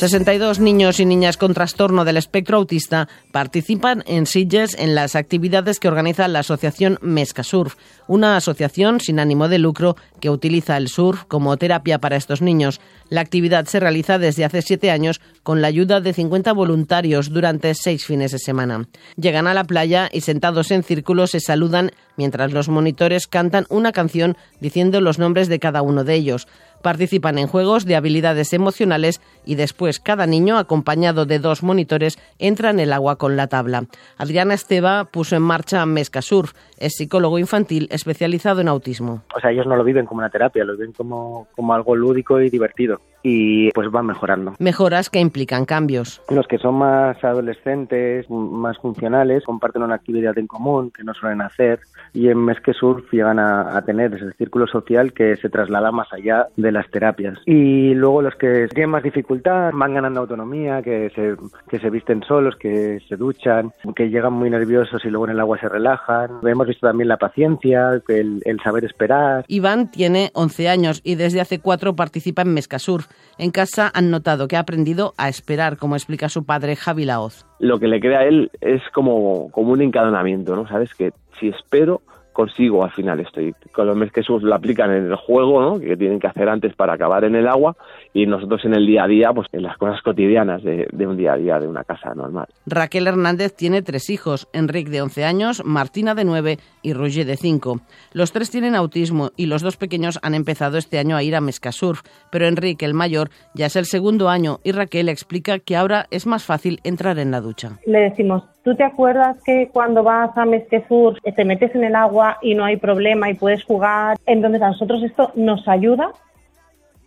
62 niños y niñas con trastorno del espectro autista participan en Sitges en las actividades que organiza la asociación Mesca Surf, una asociación sin ánimo de lucro que utiliza el surf como terapia para estos niños. La actividad se realiza desde hace siete años con la ayuda de 50 voluntarios durante seis fines de semana. Llegan a la playa y sentados en círculo se saludan mientras los monitores cantan una canción diciendo los nombres de cada uno de ellos. Participan en juegos de habilidades emocionales y después cada niño, acompañado de dos monitores, entra en el agua con la tabla. Adriana Esteba puso en marcha Mesca Surf. Es psicólogo infantil especializado en autismo. O sea, ellos no lo viven como una terapia, lo viven como, como algo lúdico y divertido y pues van mejorando. Mejoras que implican cambios. Los que son más adolescentes, más funcionales, comparten una actividad en común que no suelen hacer y en Mes que Surf llegan a, a, tener ese círculo social que se traslada más allá de las terapias. Y luego los que tienen más dificultad van ganando autonomía, que se, que se visten solos, que se duchan, que llegan muy nerviosos y luego en el agua se relajan. Hemos visto también la paciencia, el, el saber esperar. Iván tiene 11 años y desde hace cuatro participa en Surf. En casa han notado que ha aprendido a esperar, como explica su padre Javi Laoz. Lo que le crea a él es como, como un encadenamiento, ¿no? Sabes que si espero, consigo al final esto. Y con los mes que lo aplican en el juego, ¿no? que tienen que hacer antes para acabar en el agua, y nosotros en el día a día, pues en las cosas cotidianas de, de un día a día de una casa normal. Raquel Hernández tiene tres hijos, Enrique de 11 años, Martina de 9 y Roger de 5. Los tres tienen autismo y los dos pequeños han empezado este año a ir a Mescasurf, pero Enrique, el mayor, ya es el segundo año y Raquel explica que ahora es más fácil entrar en la ducha. Le decimos, ¿tú te acuerdas que cuando vas a Mesquesur te metes en el agua y no hay problema y puedes jugar? Entonces a nosotros esto nos ayuda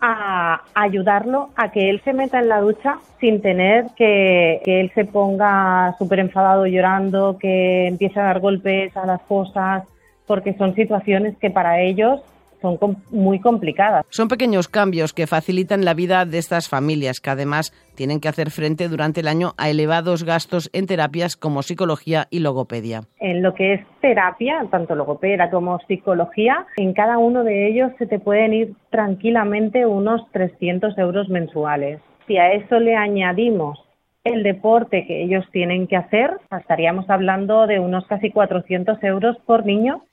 a ayudarlo a que él se meta en la ducha sin tener que, que él se ponga súper enfadado llorando, que empiece a dar golpes a las cosas, porque son situaciones que para ellos son muy complicadas. Son pequeños cambios que facilitan la vida de estas familias, que además tienen que hacer frente durante el año a elevados gastos en terapias como psicología y logopedia. En lo que es terapia, tanto logopedia como psicología, en cada uno de ellos se te pueden ir tranquilamente unos 300 euros mensuales. Si a eso le añadimos el deporte que ellos tienen que hacer, estaríamos hablando de unos casi 400 euros por niño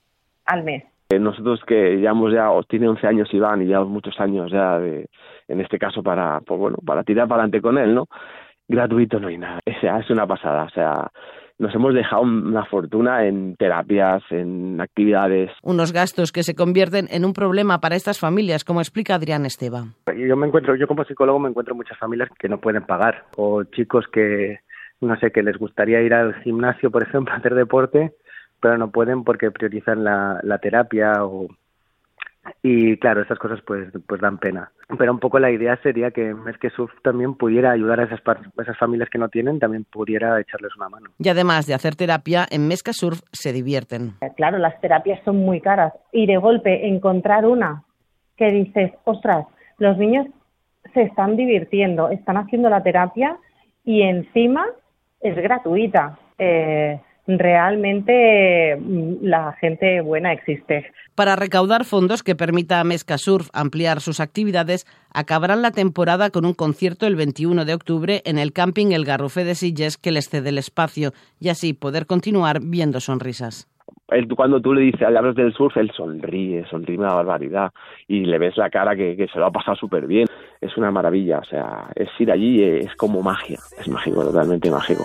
al mes. Eh, nosotros que llevamos ya, tiene 11 años Iván y llevamos muchos años ya, de, en este caso, para, pues bueno, para tirar para adelante con él, ¿no? Gratuito no hay nada. O sea, es una pasada. O sea, nos hemos dejado una fortuna en terapias, en actividades. Unos gastos que se convierten en un problema para estas familias, como explica Adrián Esteban. Yo me encuentro, yo como psicólogo me encuentro muchas familias que no pueden pagar o chicos que no sé, que les gustaría ir al gimnasio, por ejemplo, a hacer deporte pero no pueden porque priorizan la, la terapia o y claro, esas cosas pues pues dan pena. Pero un poco la idea sería que Surf también pudiera ayudar a esas, esas familias que no tienen, también pudiera echarles una mano. Y además de hacer terapia, en Mesca Surf se divierten. Claro, las terapias son muy caras y de golpe encontrar una que dices, ostras, los niños se están divirtiendo, están haciendo la terapia y encima es gratuita. Eh, realmente mm, la gente buena existe. Para recaudar fondos que permita a Mesca Surf ampliar sus actividades, acabarán la temporada con un concierto el 21 de octubre en el camping El Garrufe de Silles que les cede el espacio y así poder continuar viendo sonrisas cuando tú le dices, le hablas del surf, él sonríe, sonríe una barbaridad y le ves la cara que, que se lo ha pasado súper bien. Es una maravilla, o sea, es ir allí, es como magia, es mágico, totalmente mágico.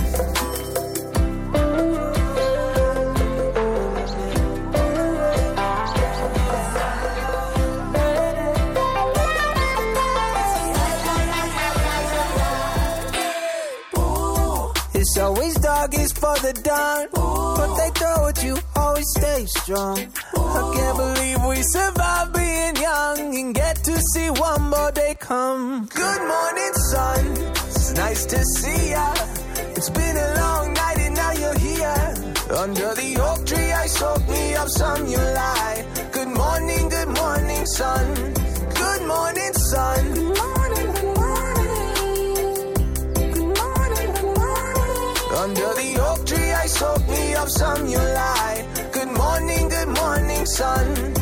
It's always dark, it's for the dawn. But they throw at you, always stay strong. I can't believe we survive being young and get to see one more day come. Good morning, sun. It's nice to see ya. It's been a long night and now you're here. Under the oak tree, I soaked me up some Under the oak tree, I soak me up some you lie. Good morning, good morning, sun.